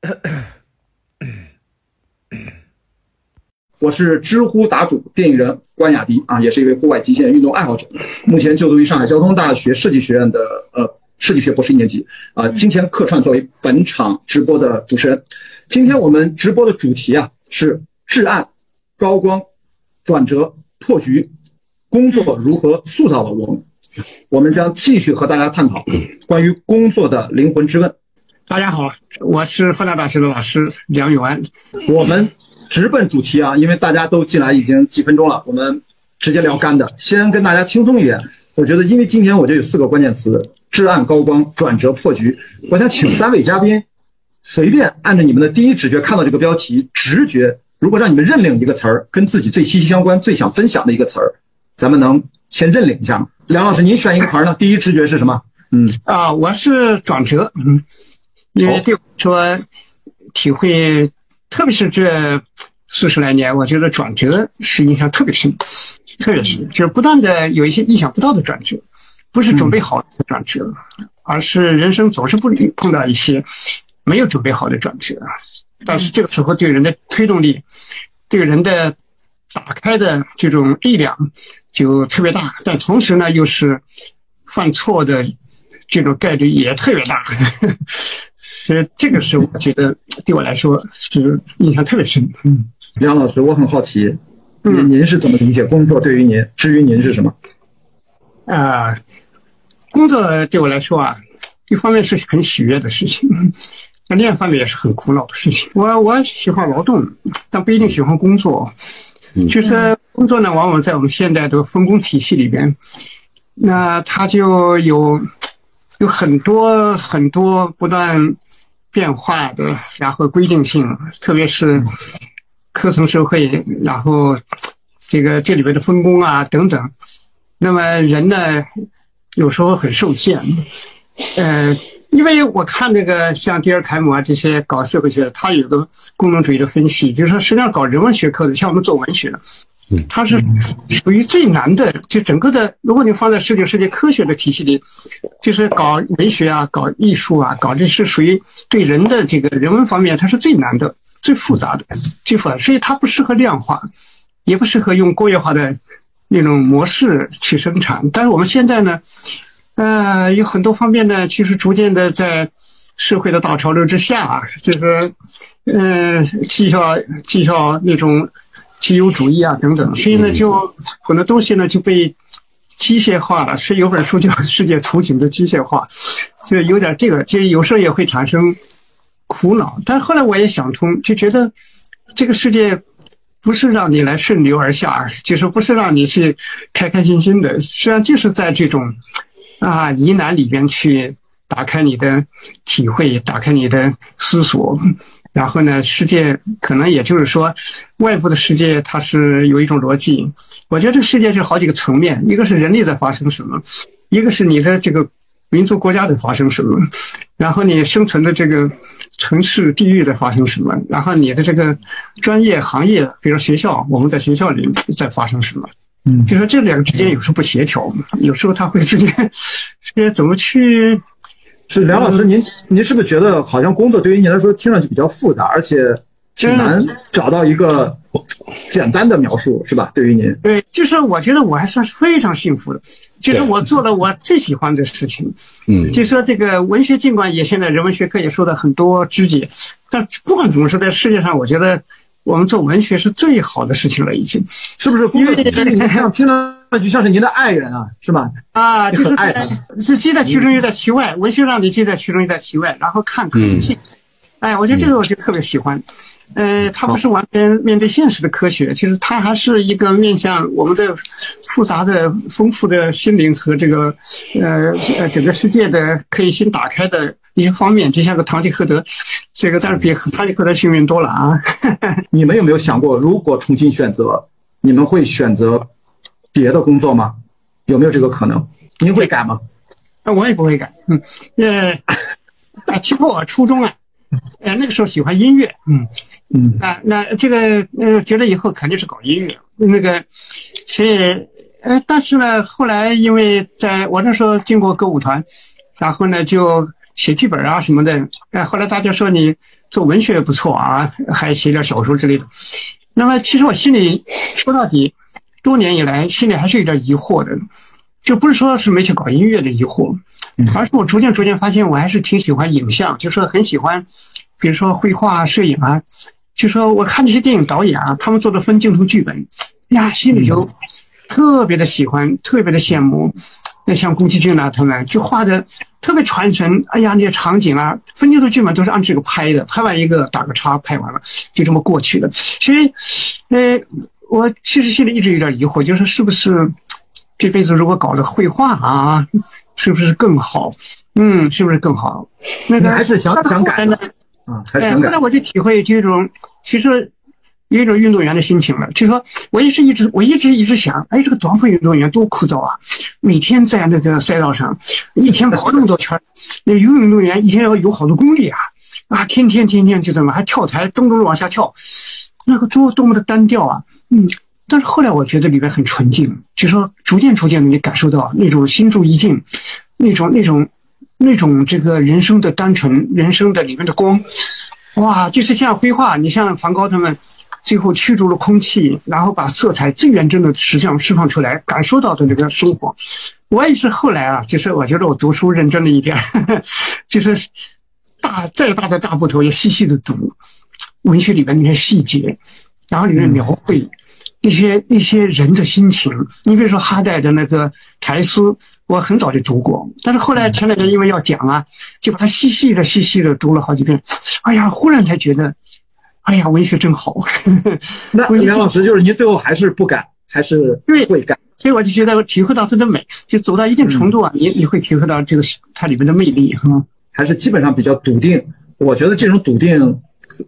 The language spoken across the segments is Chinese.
我是知乎打赌电影人关雅迪啊，也是一位户外极限运动爱好者，目前就读于上海交通大学设计学院的呃设计学博士一年级啊。今天客串作为本场直播的主持人。今天我们直播的主题啊是至暗、高光、转折、破局，工作如何塑造了我们？我们将继续和大家探讨关于工作的灵魂之问。大家好，我是复旦大学的老师梁永安，我们。直奔主题啊，因为大家都进来已经几分钟了，我们直接聊干的。先跟大家轻松一点，我觉得，因为今天我就有四个关键词：至暗、高光、转折、破局。我想请三位嘉宾，随便按照你们的第一直觉看到这个标题，直觉，如果让你们认领一个词儿，跟自己最息息相关、最想分享的一个词儿，咱们能先认领一下吗？梁老师，您选一个词儿呢？第一直觉是什么？嗯啊，我是转折。嗯，因为对我说体会。特别是这四十来年，我觉得转折是印象特别深，特别深就是不断的有一些意想不到的转折，不是准备好的转折，而是人生总是不碰到一些没有准备好的转折。但是这个时候对人的推动力，对人的打开的这种力量就特别大，但同时呢，又是犯错的这种概率也特别大。所以这个是我觉得对我来说是印象特别深。嗯，梁老师，我很好奇，您您是怎么理解工作对于您？至于您是什么？啊，工作对我来说啊，一方面是很喜悦的事情，那另一方面也是很苦恼的事情。我我喜欢劳动，但不一定喜欢工作。就是工作呢，往往在我们现在的分工体系里边，那它就有有很多很多不断。变化的，然后规定性，特别是科层社会，然后这个这里边的分工啊等等，那么人呢，有时候很受限。呃，因为我看这个像迪尔凯姆啊这些搞社会学，他有个功能主义的分析，就是说实际上搞人文学科的，像我们做文学的。它是属于最难的，就整个的，如果你放在世界世界科学的体系里，就是搞文学啊，搞艺术啊，搞这是属于对人的这个人文方面，它是最难的、最复杂的、最复杂，所以它不适合量化，也不适合用工业化的那种模式去生产。但是我们现在呢，呃，有很多方面呢，其实逐渐的在社会的大潮流之下，就是，嗯，绩效绩效那种。自由主义啊，等等，所以呢，就很多东西呢就被机械化了。是有本书叫《世界图景的机械化》，就有点这个，就有时候也会产生苦恼。但后来我也想通，就觉得这个世界不是让你来顺流而下，就是不是让你去开开心心的，实际上就是在这种啊疑难里边去打开你的体会，打开你的思索。然后呢，世界可能也就是说，外部的世界它是有一种逻辑。我觉得这个世界就好几个层面，一个是人类在发生什么，一个是你的这个民族国家在发生什么，然后你生存的这个城市地域在发生什么，然后你的这个专业行业，比如学校，我们在学校里在发生什么。嗯，就说这两个之间有时候不协调，有时候他会之间，这怎么去？是梁老师，您您是不是觉得好像工作对于您来说听上去比较复杂，而且挺难找到一个简单的描述，是吧？对于您，对，就是我觉得我还算是非常幸福的，就是我做了我最喜欢的事情。嗯，就说这个文学，尽管也现在人文学科也受到很多肢解，但不管怎么说，在世界上，我觉得。我们做文学是最好的事情了，已经是不是？因为像听上去像是您的爱人啊，是吧？啊，就是爱人，是既在其中又在其外。文学让你既在其中又在其外，然后看可能性。哎，我觉得这个我就特别喜欢。呃，它不是完全面对现实的科学，其实它还是一个面向我们的复杂的、丰富的心灵和这个呃呃整个世界的可以先打开的一些方面，就像个堂吉诃德。这个但是比堂吉诃德幸运多了啊！你们有没有想过，如果重新选择，你们会选择别的工作吗？有没有这个可能？您会改吗？啊，我也不会改。嗯，呃，啊，其实我初中啊，呃，那个时候喜欢音乐。嗯嗯，那那这个，嗯，觉得以后肯定是搞音乐。那个，所以，呃，但是呢，后来因为在我那时候进过歌舞团，然后呢就。写剧本啊什么的，哎，后来大家说你做文学不错啊，还写点小说之类的。那么其实我心里说到底，多年以来心里还是有点疑惑的，就不是说是没去搞音乐的疑惑，而是我逐渐逐渐发现，我还是挺喜欢影像，就是很喜欢，比如说绘画、摄影啊。就说我看这些电影导演啊，他们做的分镜头剧本，呀，心里就特别的喜欢，特别的羡慕。那像宫崎骏啊，他们就画的特别传神。哎呀，那些场景啊，分镜头剧本都是按这个拍的，拍完一个打个叉，拍完了就这么过去了。所以，呃，我其实心里一直有点疑惑，就是是不是这辈子如果搞了绘画啊，是不是更好？嗯，是不是更好？那个还是想想改呢。哎，后来我就体会这种，其实有一种运动员的心情了。就说我也是一直，我一直一直想，哎，这个短跑运动员多枯燥啊！每天在那个赛道上，一天跑那么多圈那游泳运动员一天要游好多公里啊！啊，天天天天就这么还跳台，咚咚往下跳，那个多多么的单调啊！嗯，但是后来我觉得里边很纯净，就说逐渐逐渐的你感受到那种心住意境，那种那种。那种这个人生的单纯，人生的里面的光，哇，就是像绘画，你像梵高他们，最后驱逐了空气，然后把色彩最原真的实相释放出来，感受到的那个生活。我也是后来啊，就是我觉得我读书认真了一点，就是大再大的大部头也细细的读文学里边那些细节，然后里面描绘一些一些人的心情。你比如说哈代的那个苔丝。我很早就读过，但是后来前两天因为要讲啊，就把它细细的、细细的读了好几遍。哎呀，忽然才觉得，哎呀，文学真好。那 袁老师就是您最后还是不敢，还是会改？所以我就觉得体会到它的美，就走到一定程度啊，你你会体会到这个它里面的魅力哈。还是基本上比较笃定。我觉得这种笃定，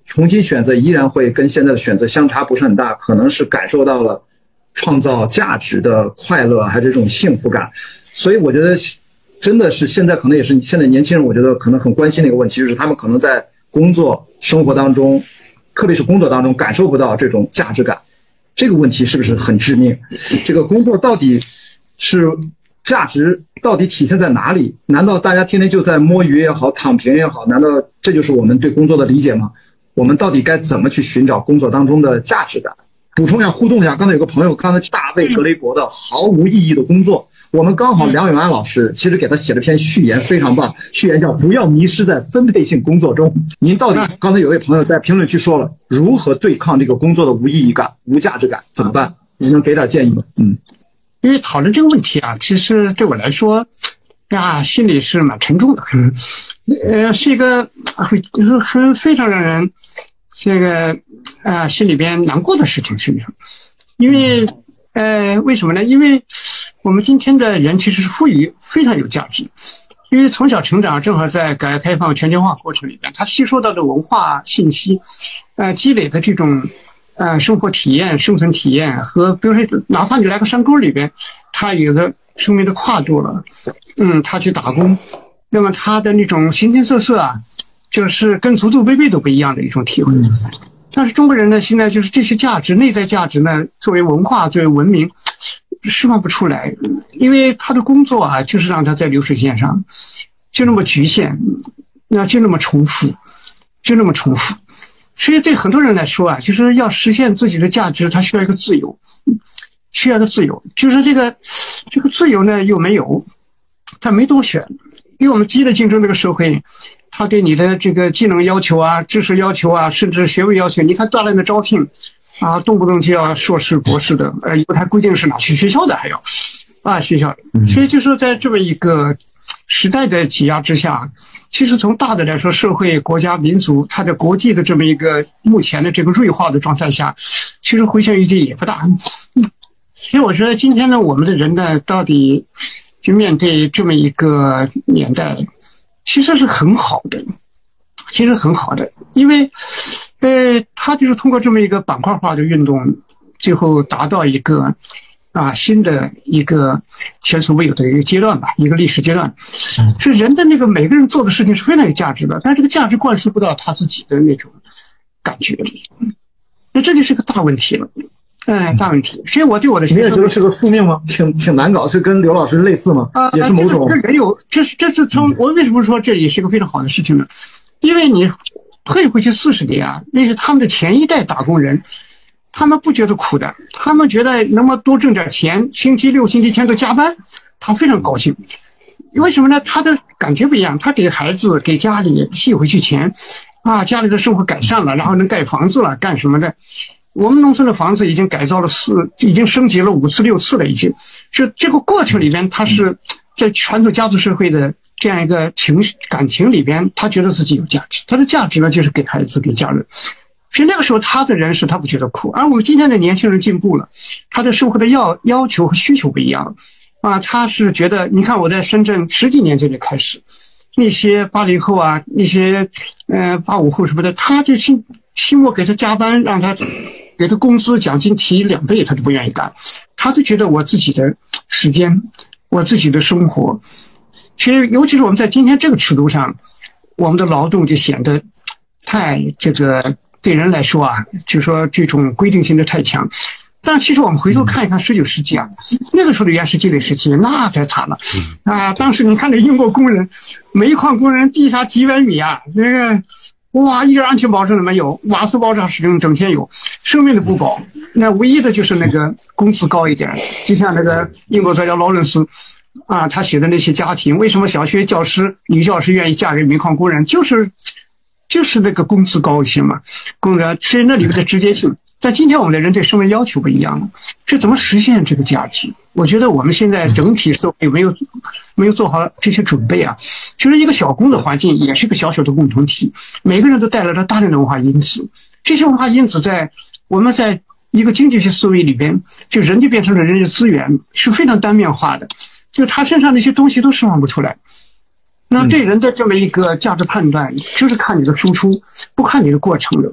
重新选择依然会跟现在的选择相差不是很大，可能是感受到了创造价值的快乐，还是这种幸福感。所以我觉得，真的是现在可能也是现在年轻人，我觉得可能很关心的一个问题，就是他们可能在工作生活当中，特别是工作当中感受不到这种价值感，这个问题是不是很致命？这个工作到底是价值到底体现在哪里？难道大家天天就在摸鱼也好，躺平也好？难道这就是我们对工作的理解吗？我们到底该怎么去寻找工作当中的价值感？补充一下，互动一下，刚才有个朋友刚才大卫格雷伯的毫无意义的工作。我们刚好梁永安老师其实给他写了篇序言，非常棒。序言叫“不要迷失在分配性工作中”。您到底刚才有位朋友在评论区说了，如何对抗这个工作的无意义感、无价值感？怎么办？您能给点建议吗？嗯，因为讨论这个问题啊，其实对我来说，呀，心里是蛮沉重的，呃，是一个会就是很非常让人这个啊心里边难过的事情，实际上，因为。呃，为什么呢？因为我们今天的人其实是赋予非常有价值，因为从小成长正好在改革开放全球化过程里边，他吸收到的文化信息，呃，积累的这种呃生活体验、生存体验和，比如说，哪怕你来个山沟里边，他有个生命的跨度了，嗯，他去打工，那么他的那种形形色色啊，就是跟祖祖辈辈都不一样的一种体会。但是中国人呢，现在就是这些价值、内在价值呢，作为文化、作为文明，释放不出来，因为他的工作啊，就是让他在流水线上，就那么局限，那就那么重复，就那么重复。所以对很多人来说啊，就是要实现自己的价值，他需要一个自由，需要一个自由。就是这个这个自由呢，又没有，他没多选，因为我们激烈竞争这个社会。他对你的这个技能要求啊、知识要求啊，甚至学位要求，你看大量的招聘，啊，动不动就要硕士、博士的，呃，不太规定是哪去学校的还要，啊，学校。所以就说在这么一个时代的挤压之下，其实从大的来说，社会、国家、民族，它的国际的这么一个目前的这个锐化的状态下，其实回旋余地也不大。所以我觉得今天呢，我们的人呢，到底就面对这么一个年代。其实是很好的，其实很好的，因为，呃，他就是通过这么一个板块化的运动，最后达到一个啊新的一个前所未有的一个阶段吧，一个历史阶段。是人的那个每个人做的事情是非常有价值的，但是这个价值灌输不到他自己的那种感觉里，那这就是个大问题了。哎，大问题。所以我对我的学生，你也觉得是个宿命吗？挺挺难搞，是跟刘老师类似吗？啊，也是某种。这人有，这是这是从我为什么说这也是个非常好的事情呢？因为你退回去四十年啊，那是他们的前一代打工人，他们不觉得苦的，他们觉得能不能多挣点钱，星期六、星期天都加班，他非常高兴。为什么呢？他的感觉不一样，他给孩子、给家里寄回去钱，啊，家里的生活改善了，然后能盖房子了，干什么的？我们农村的房子已经改造了四，已经升级了五次六次了，已经。就这个过程里边，他是在传统家族社会的这样一个情绪感情里边，他觉得自己有价值。他的价值呢，就是给孩子、给家人。所以那个时候，他的人是他不觉得苦。而我们今天的年轻人进步了，他的生活的要要求和需求不一样。啊，他是觉得，你看我在深圳十几年前就开始，那些八零后啊，那些嗯八五后什么的，他就期期末给他加班，让他给他工资奖金提两倍，他都不愿意干，他就觉得我自己的时间，我自己的生活，其实尤其是我们在今天这个尺度上，我们的劳动就显得太这个对人来说啊，就说这种规定性的太强。但其实我们回头看一看十九世纪啊，那个时候的原始积累时期那才惨了啊！当时你看那英国工人，煤矿工人地下几百米啊，那个哇，一点安全保障都没有，瓦斯爆炸使用整天有，生命都不保。那唯一的就是那个工资高一点，就像那个英国作家劳伦斯啊，他写的那些家庭，为什么小学教师女教师愿意嫁给煤矿工人，就是就是那个工资高一些嘛，工人是那里面的直接性。但今天我们的人对生活要求不一样了，是怎么实现这个价值？我觉得我们现在整体社会没有没有做好这些准备啊。其实一个小工的环境也是一个小小的共同体，每个人都带来了大量的文化因子。这些文化因子在我们在一个经济学思维里边，就人就变成了人力资源，是非常单面化的，就他身上那些东西都释放不出来。那对人的这么一个价值判断，就是看你的输出，不看你的过程的。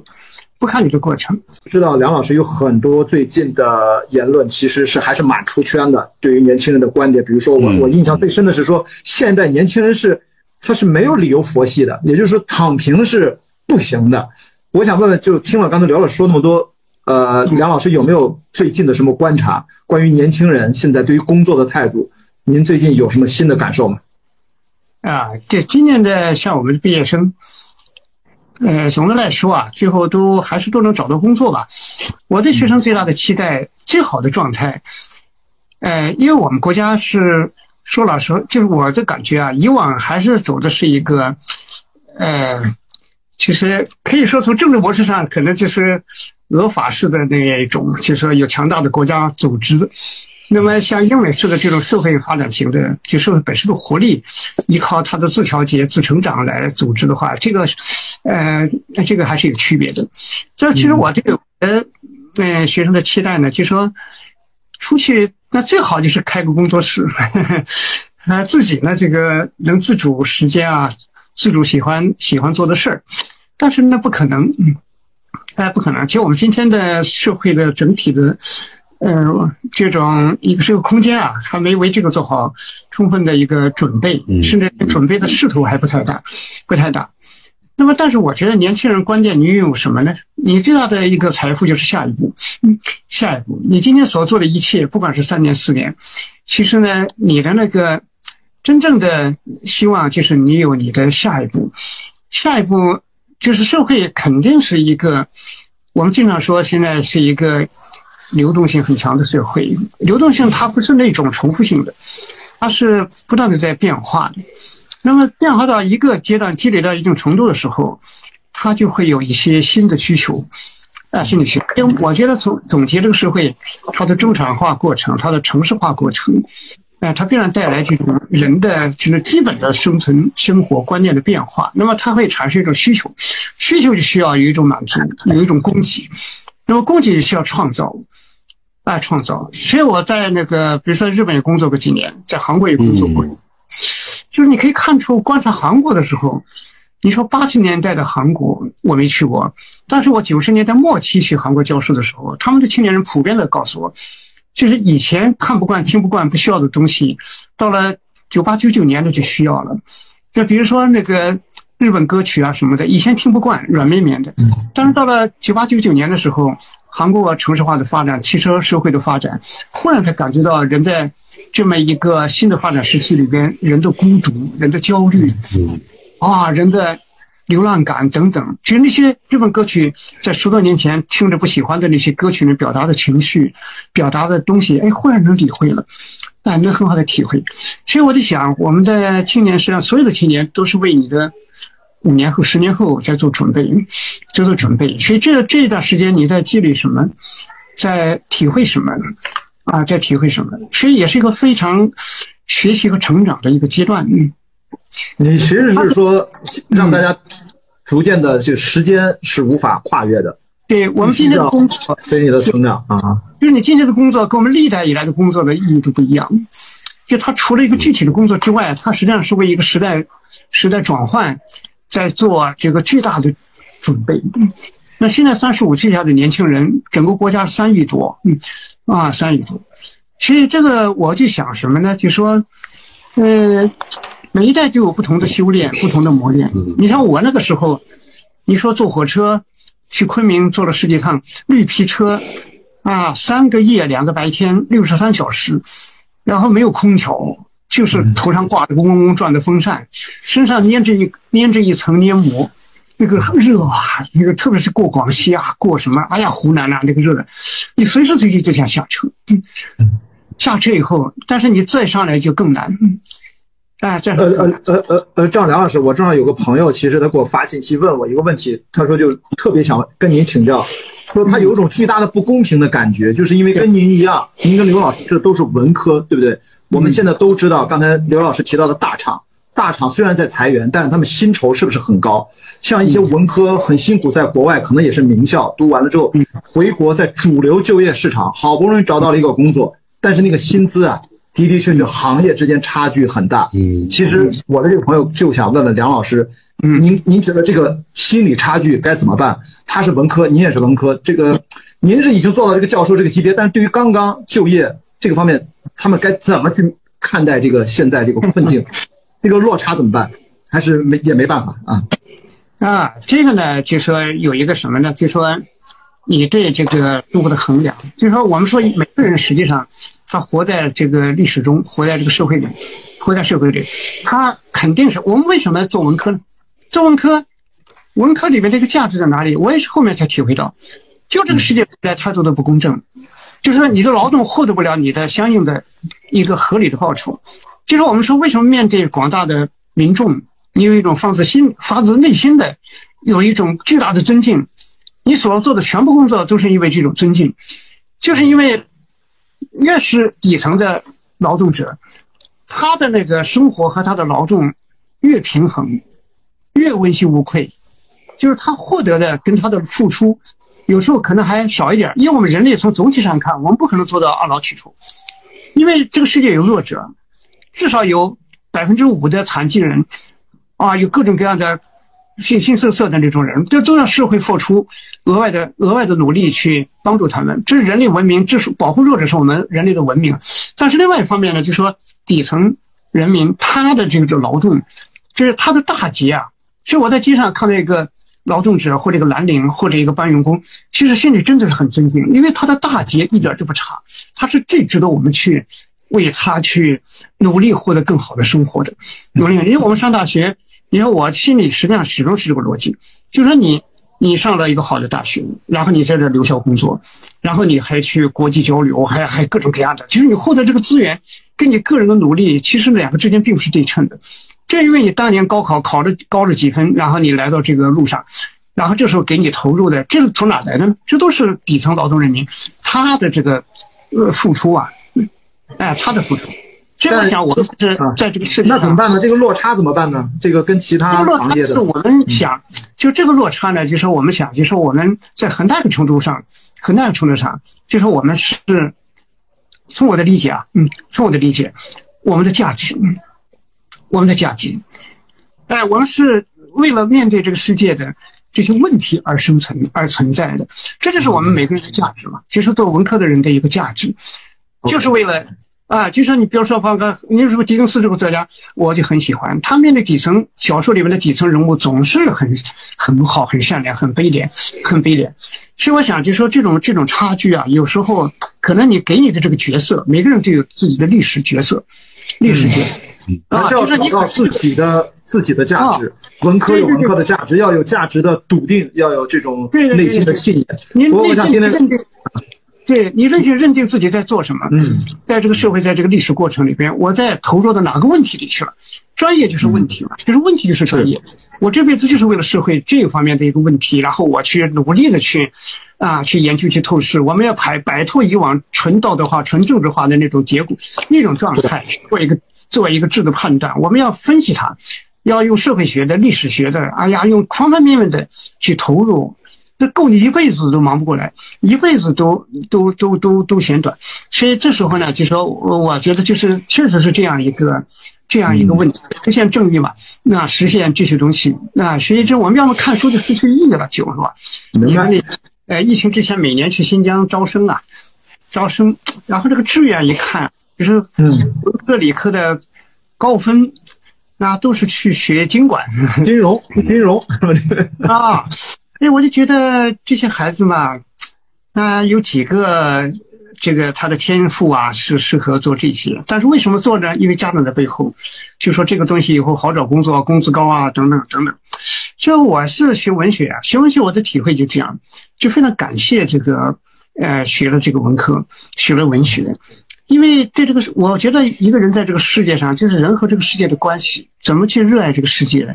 不看你的过程，知道梁老师有很多最近的言论，其实是还是蛮出圈的。对于年轻人的观点，比如说我我印象最深的是说，现代年轻人是他是没有理由佛系的，也就是说躺平是不行的。我想问问，就听了刚才梁老师说那么多，呃，梁老师有没有最近的什么观察，关于年轻人现在对于工作的态度？您最近有什么新的感受吗？啊，这今年的像我们的毕业生。呃，总的来说啊，最后都还是都能找到工作吧。我对学生最大的期待，最好的状态，呃，因为我们国家是说老实，就是我的感觉啊，以往还是走的是一个，呃，其实可以说从政治模式上，可能就是俄法式的那一种，就是说有强大的国家组织。那么像英美式的这种社会发展型的，就社会本身的活力，依靠它的自调节、自成长来组织的话，这个，呃，这个还是有区别的。这其实我这个呃，呃，学生的期待呢，就说出去那最好就是开个工作室，啊，自己呢这个能自主时间啊，自主喜欢喜欢做的事儿，但是那不可能，嗯，哎，不可能。其实我们今天的社会的整体的。嗯，这种一个这个空间啊，还没为这个做好充分的一个准备，甚至准备的势头还不太大，不太大。那么，但是我觉得年轻人关键你拥有什么呢？你最大的一个财富就是下一步，嗯，下一步，你今天所做的一切，不管是三年四年，其实呢，你的那个真正的希望就是你有你的下一步，下一步就是社会肯定是一个，我们经常说现在是一个。流动性很强的社会，流动性它不是那种重复性的，它是不断的在变化的。那么变化到一个阶段，积累到一定程度的时候，它就会有一些新的需求，啊，心理学。因为我觉得总总结这个社会，它的中产化过程，它的城市化过程，啊，它必然带来这种人的就是基本的生存生活观念的变化。那么它会产生一种需求，需求就需要有一种满足，有一种供给。那么供给需要创造。爱创造，所以我在那个，比如说日本也工作过几年，在韩国也工作过，就是你可以看出，观察韩国的时候，你说八十年代的韩国我没去过，但是我九十年代末期去韩国教书的时候，他们的青年人普遍的告诉我，就是以前看不惯、听不惯、不需要的东西，到了九八九九年的就需要了，就比如说那个日本歌曲啊什么的，以前听不惯、软绵绵的，但是到了九八九九年的时候。韩国城市化的发展，汽车社会的发展，忽然才感觉到人在这么一个新的发展时期里边，人的孤独，人的焦虑，啊，人的流浪感等等，其实那些日本歌曲在十多年前听着不喜欢的那些歌曲里表达的情绪、表达的东西，哎，忽然能理会了，啊，能很好的体会。所以我在想，我们的青年实际上所有的青年都是为你的五年后、十年后在做准备，在做准备。所以这这一段时间你在积累什么，在体会什么，啊，在体会什么？所以也是一个非常学习和成长的一个阶段。嗯。你其实是说让大家逐渐的，就时间是无法跨越的。对我们今天的工作，随你的成长啊，就是你今天的工作跟我们历代以来的工作的意义都不一样。就它除了一个具体的工作之外，它实际上是为一个时代时代转换在做这个巨大的准备。那现在三十五岁以下的年轻人，整个国家三亿多，嗯啊，三亿多。所以这个我就想什么呢？就说，呃。每一代就有不同的修炼，不同的磨练。你像我那个时候，你说坐火车去昆明坐了十几趟绿皮车，啊，三个夜两个白天，六十三小时，然后没有空调，就是头上挂着嗡嗡嗡转的风扇，身上粘着一粘着一层黏膜，那个热啊，那个特别是过广西啊，过什么，哎呀，湖南呐，那个热的，你随时随地就想下车。下车以后，但是你再上来就更难。哎，这呃呃呃呃呃，张梁老师，我正好有个朋友，其实他给我发信息问我一个问题，他说就特别想跟您请教，说他有一种巨大的不公平的感觉，就是因为跟您一样，您跟刘老师这都是文科，对不对？我们现在都知道，刚才刘老师提到的大厂，大厂虽然在裁员，但是他们薪酬是不是很高？像一些文科很辛苦，在国外可能也是名校，读完了之后回国，在主流就业市场好不容易找到了一个工作，但是那个薪资啊。的的确确，行业之间差距很大。嗯，其实我的这个朋友就想问问梁老师，嗯，您您觉得这个心理差距该怎么办？他是文科，您也是文科，这个您是已经做到这个教授这个级别，但是对于刚刚就业这个方面，他们该怎么去看待这个现在这个困境？这个落差怎么办？还是没也没办法啊？啊，这个呢，就说有一个什么呢？就说你对这个如何的衡量？就是说我们说每个人实际上。他活在这个历史中，活在这个社会里，活在社会里，他肯定是我们为什么做文科呢？做文科，文科里面这个价值在哪里？我也是后面才体会到，就这个世界来太多的不公正，就是说你的劳动获得不了你的相应的一个合理的报酬。就是我们说，为什么面对广大的民众，你有一种发自心、发自内心的有一种巨大的尊敬？你所要做的全部工作都是因为这种尊敬，就是因为。越是底层的劳动者，他的那个生活和他的劳动越平衡，越问心无愧，就是他获得的跟他的付出，有时候可能还少一点。因为我们人类从总体上看，我们不可能做到二劳取出，因为这个世界有弱者，至少有百分之五的残疾人，啊，有各种各样的。形形色色的那种人，这都让社会付出额外的额外的努力去帮助他们，这是人类文明，这是保护弱者是我们人类的文明。但是另外一方面呢，就说底层人民他的这个劳动，就是他的大劫啊。其实我在街上看到一个劳动者或者一个蓝领或者一个搬运工，其实心里真的是很尊敬，因为他的大节一点都不差，他是最值得我们去为他去努力获得更好的生活的。努力，因为我们上大学。你说我心里实际上始终是这个逻辑，就是说你你上了一个好的大学，然后你在这留校工作，然后你还去国际交流，还还各种各样的，其实你获得这个资源跟你个人的努力，其实两个之间并不是对称的。正因为你当年高考考的高了几分，然后你来到这个路上，然后这时候给你投入的，这是从哪来的呢？这都是底层劳动人民他的这个呃付出啊，哎，他的付出。这样想，我们是在这个世界那怎么办呢？这个落差怎么办呢？这个跟其他行业的，是我们想，就这个落差呢，就是我们想，就是我们在很大的程度上，很大的程度上，就是我们是，从我的理解啊，嗯，从我的理解，我们的价值，我们的价值，哎，我们是为了面对这个世界的这些问题而生存而存在的，这就是我们每个人的价值嘛。其实做文科的人的一个价值，就是为了。啊，就像你比如说方哥，你说狄更斯这个作家，我就很喜欢。他面对底层小说里面的底层人物，总是很很好、很善良、很卑劣、很卑劣。所以我想，就说这种这种差距啊，有时候可能你给你的这个角色，每个人都有自己的历史角色，历史角色。还是要找到自己的自己的价值，文科有文科的价值，要有价值的笃定，要有这种内心的信念。您我我想今天认定，对你认定认定自己在做什么？嗯，在这个社会，在这个历史过程里边，我在投入到哪个问题里去了？专业就是问题嘛，就是问题就是专业。我这辈子就是为了社会这一方面的一个问题，然后我去努力的去。啊，去研究去透视，我们要摆摆脱以往纯道德化、纯政治化的那种结果、那种状态，做一个做一个质的判断。我们要分析它，要用社会学的、历史学的，哎呀，用方方面面的去投入，这够你一辈子都忙不过来，一辈子都都都都都嫌短。所以这时候呢，就说我我觉得就是确实是这样一个这样一个问题，实现正义嘛，那实现这些东西，那实际上我们要么看书就失去意义了，就是吧？明白。呃，疫情之前每年去新疆招生啊，招生，然后这个志愿一看，就是嗯，文科理科的高分，那都是去学经管、金融、金融啊。哎，我就觉得这些孩子嘛，那有几个这个他的天赋啊是适合做这些，但是为什么做呢？因为家长的背后就说这个东西以后好找工作，工资高啊，等等等等。就我是学文学啊，学文学我的体会就这样，就非常感谢这个，呃，学了这个文科，学了文学，因为对这个，我觉得一个人在这个世界上，就是人和这个世界的关系，怎么去热爱这个世界，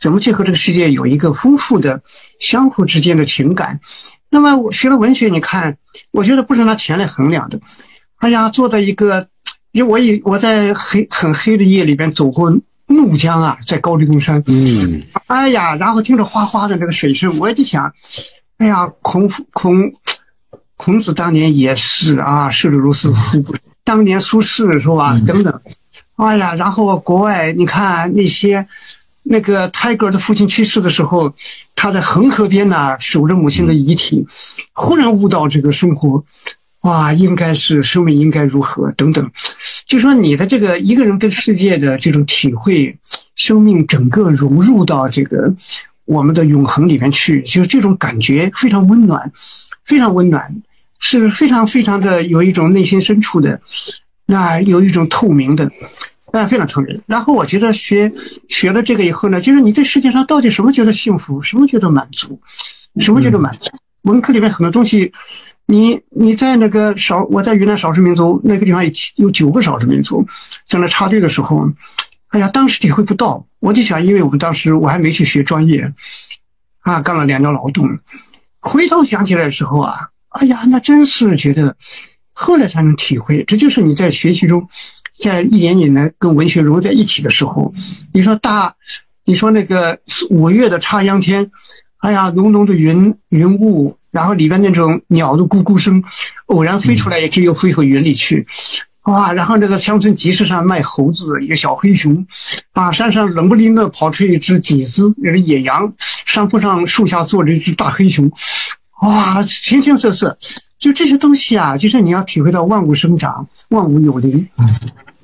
怎么去和这个世界有一个丰富的相互之间的情感。那么我学了文学，你看，我觉得不是拿钱来衡量的。哎呀，坐在一个，因为我以我在黑很黑的夜里边走过。怒江啊，在高黎贡山。嗯，哎呀，然后听着哗哗的那个水声，我也在想，哎呀，孔孔孔子当年也是啊，视如是夫不？当年苏轼是吧？等等，哎呀，然后国外你看那些那个泰戈尔的父亲去世的时候，他在恒河边呢守着母亲的遗体，忽然悟到这个生活。哇，应该是生命应该如何等等，就说你的这个一个人跟世界的这种体会，生命整个融入到这个我们的永恒里面去，就是这种感觉非常温暖，非常温暖，是非常非常的有一种内心深处的，那有一种透明的，啊，非常透明。然后我觉得学学了这个以后呢，就是你在世界上到底什么觉得幸福，什么觉得满足，什么觉得满足？文科里面很多东西。你你在那个少，我在云南少数民族那个地方有七有九个少数民族，在那插队的时候，哎呀，当时体会不到。我就想，因为我们当时我还没去学专业，啊，干了两年劳动，回头想起来的时候啊，哎呀，那真是觉得，后来才能体会。这就是你在学习中，在一点点的跟文学融在一起的时候，你说大，你说那个五月的插秧天，哎呀，浓浓的云云雾。然后里边那种鸟的咕咕声，偶然飞出来，也只有飞回云里去，哇！然后那个乡村集市上卖猴子，一个小黑熊，啊，山上冷不丁的跑出一只几只那个野羊，山坡上树下坐着一只大黑熊，哇，形形色色，就这些东西啊，就是你要体会到万物生长，万物有灵，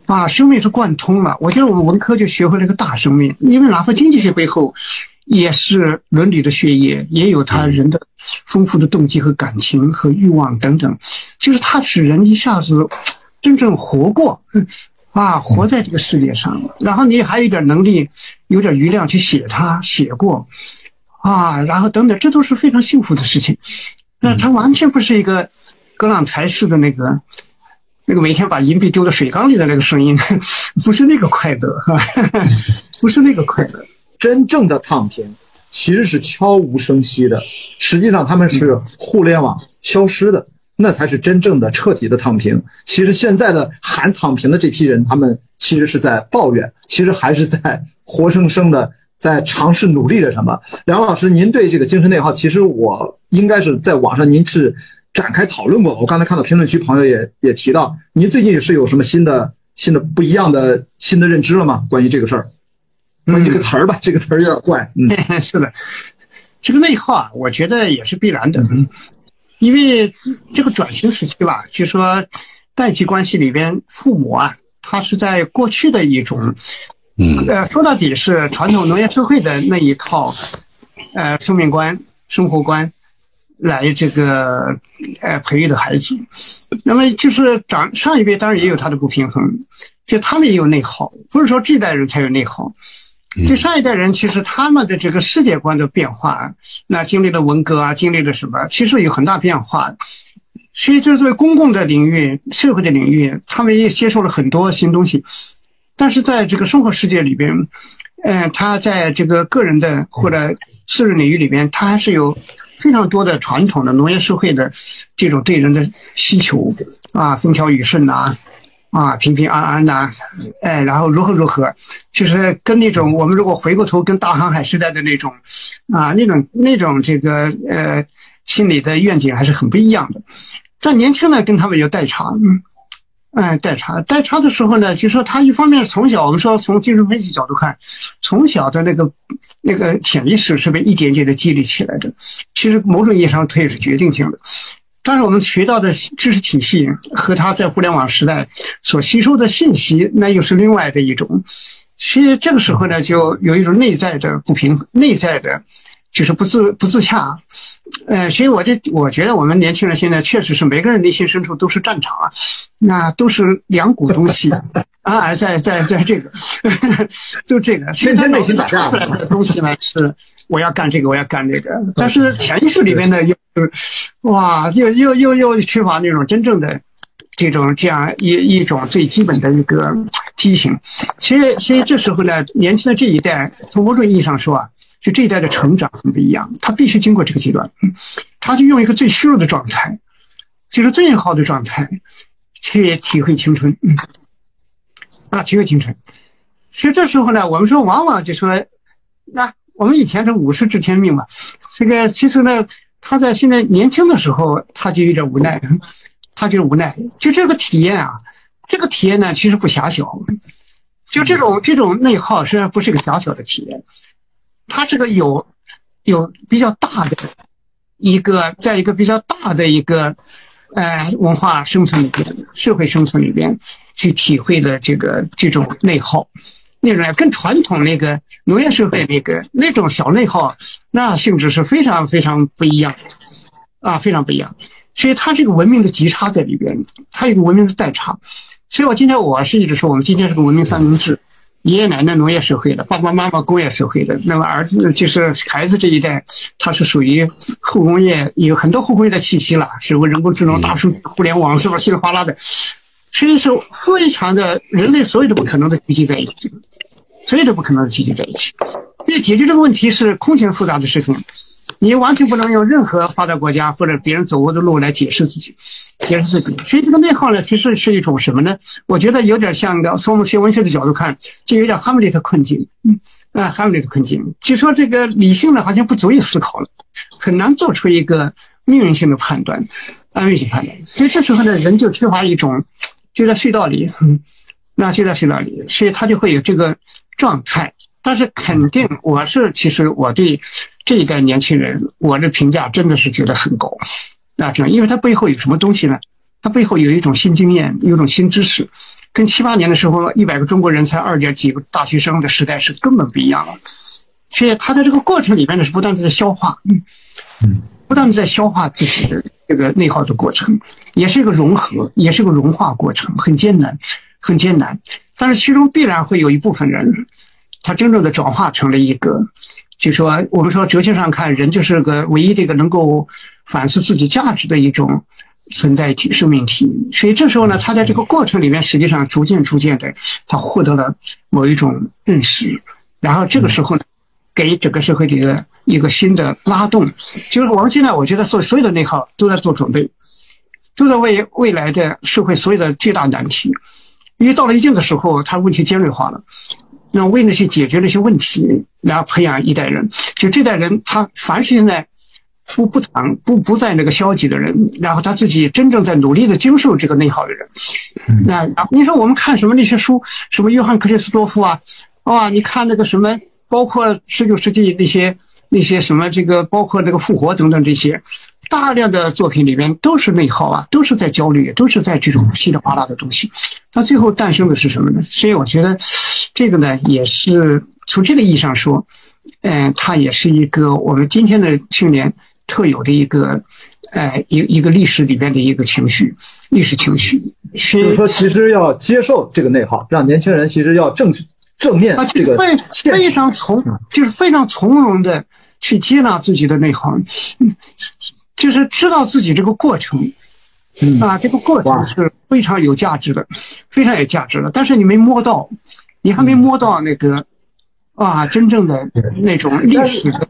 啊，生命是贯通了。我觉得我们文科就学会了一个大生命，因为哪怕经济学背后。也是伦理的血液，也有他人的丰富的动机和感情和欲望等等，就是他使人一下子真正活过，啊，活在这个世界上。然后你还有点能力，有点余量去写他写过，啊，然后等等，这都是非常幸福的事情。那他完全不是一个格朗台式的那个那个每天把银币丢到水缸里的那个声音，不是那个快乐，不是那个快乐。真正的躺平其实是悄无声息的，实际上他们是互联网消失的，那才是真正的彻底的躺平。其实现在的喊躺平的这批人，他们其实是在抱怨，其实还是在活生生的在尝试努力着什么。梁老师，您对这个精神内耗，其实我应该是在网上您是展开讨论过。我刚才看到评论区朋友也也提到，您最近是有什么新的新的不一样的新的认知了吗？关于这个事儿？这个词儿吧，这个词儿有点怪。嗯，是的，这个内耗啊，我觉得也是必然的，因为这个转型时期吧，就说代际关系里边，父母啊，他是在过去的一种，嗯，呃，说到底是传统农业社会的那一套，呃，生命观、生活观来这个呃培育的孩子，那么就是长上一辈当然也有他的不平衡，就他们也有内耗，不是说这代人才有内耗。就上一代人，其实他们的这个世界观的变化，那经历了文革啊，经历了什么，其实有很大变化。所以，这作为公共的领域、社会的领域，他们也接受了很多新东西。但是，在这个生活世界里边，呃，他在这个个人的或者私人领域里边，他还是有非常多的传统的农业社会的这种对人的需求啊，风调雨顺呐。啊，平平安安的，哎，然后如何如何，就是跟那种我们如果回过头跟大航海时代的那种，啊，那种那种这个呃心理的愿景还是很不一样的。但年轻呢，跟他们有代差，嗯，哎，代差，代差的时候呢，就说他一方面从小我们说从精神分析角度看，从小的那个那个潜意识是被一点点的积累起来的，其实某种意义上它也是决定性的。但是我们学到的知识体系和他在互联网时代所吸收的信息，那又是另外的一种。所以这个时候呢，就有一种内在的不平衡，内在的，就是不自不自洽。呃，所以我就我觉得我们年轻人现在确实是每个人内心深处都是战场啊，那都是两股东西 啊，在在在这个，就这个，天天内心打架的东西呢是。我要干这个，我要干这个，但是潜意识里面呢，又就哇，又又又又缺乏那种真正的这种这样一一种最基本的一个激情。所以，所以这时候呢，年轻的这一代，从某种意义上说啊，就这一代的成长很不一样，他必须经过这个阶段，他就用一个最虚弱的状态，就是最好的状态，去体会青春，啊，体会青春。所以这时候呢，我们说往往就说那。我们以前是五十知天命嘛，这个其实呢，他在现在年轻的时候，他就有点无奈，他就是无奈。就这个体验啊，这个体验呢，其实不狭小。就这种这种内耗，实际上不是一个狭小的体验，它是个有有比较大的一个，在一个比较大的一个呃文化生存里边、社会生存里边去体会的这个这种内耗。那种跟传统那个农业社会那个那种小内耗，那性质是非常非常不一样的，啊，非常不一样。所以它这个文明的极差在里边，它有个文明的代差。所以我今天我是一直说，我们今天是个文明三明治，爷爷奶奶农业社会的，爸爸妈妈工业社会的，那么儿子就是孩子这一代，他是属于后工业，有很多后工业的气息了，是不？人工智能、大数据、互联网，是不？稀里哗啦的，实际是非常的人类所有的不可能的聚集在一起。所有的不可能聚集在一起。因为解决这个问题是空前复杂的事情，你完全不能用任何发达国家或者别人走过的路来解释自己，解释自己。所以这个内耗呢，其实是一种什么呢？我觉得有点像的，从我们学文学的角度看，就有点哈姆雷特困境。嗯，啊，哈姆雷特困境，就说这个理性呢好像不足以思考了，很难做出一个命运性的判断，安慰性判断。所以这时候呢，人就缺乏一种，就在隧道里，那就在隧道里，所以他就会有这个。状态，但是肯定我是，其实我对这一代年轻人，我的评价真的是觉得很高。那这样，因为他背后有什么东西呢？他背后有一种新经验，有一种新知识，跟七八年的时候一百个中国人才二点几个大学生的时代是根本不一样了。所以他在这个过程里边呢，是不断的在消化，嗯嗯，不断的在消化自己的这个内耗的过程，也是一个融合，也是个融化过程，很艰难，很艰难。但是其中必然会有一部分人，他真正的转化成了一个，就说我们说哲学上看，人就是个唯一这个能够反思自己价值的一种存在体、生命体。所以这时候呢，他在这个过程里面，实际上逐渐、逐渐的，他获得了某一种认识。然后这个时候呢，给整个社会的一个一个新的拉动。就是我们现在，我觉得所所有的内耗都在做准备，都在为未来的社会所有的巨大难题。因为到了一定的时候，他问题尖锐化了，那为那些解决那些问题，然后培养一代人，就这代人，他凡是现在不不谈不不在那个消极的人，然后他自己真正在努力的经受这个内耗的人，那你说我们看什么那些书，什么约翰克里斯多夫啊，啊，你看那个什么，包括十九世纪那些那些什么这个，包括那个复活等等这些。大量的作品里面都是内耗啊，都是在焦虑，都是在这种稀里哗啦的东西。那最后诞生的是什么呢？所以我觉得，这个呢也是从这个意义上说，嗯，它也是一个我们今天的青年特有的一个，呃，一一个历史里边的一个情绪，历史情绪。就是说，其实要接受这个内耗，让年轻人其实要正正面啊，这个非非常从，就是非常从容的去接纳自己的内行，嗯就是知道自己这个过程，嗯。啊，这个过程是非常有价值的，非常有价值的。但是你没摸到，你还没摸到那个，啊，真正的那种历史的。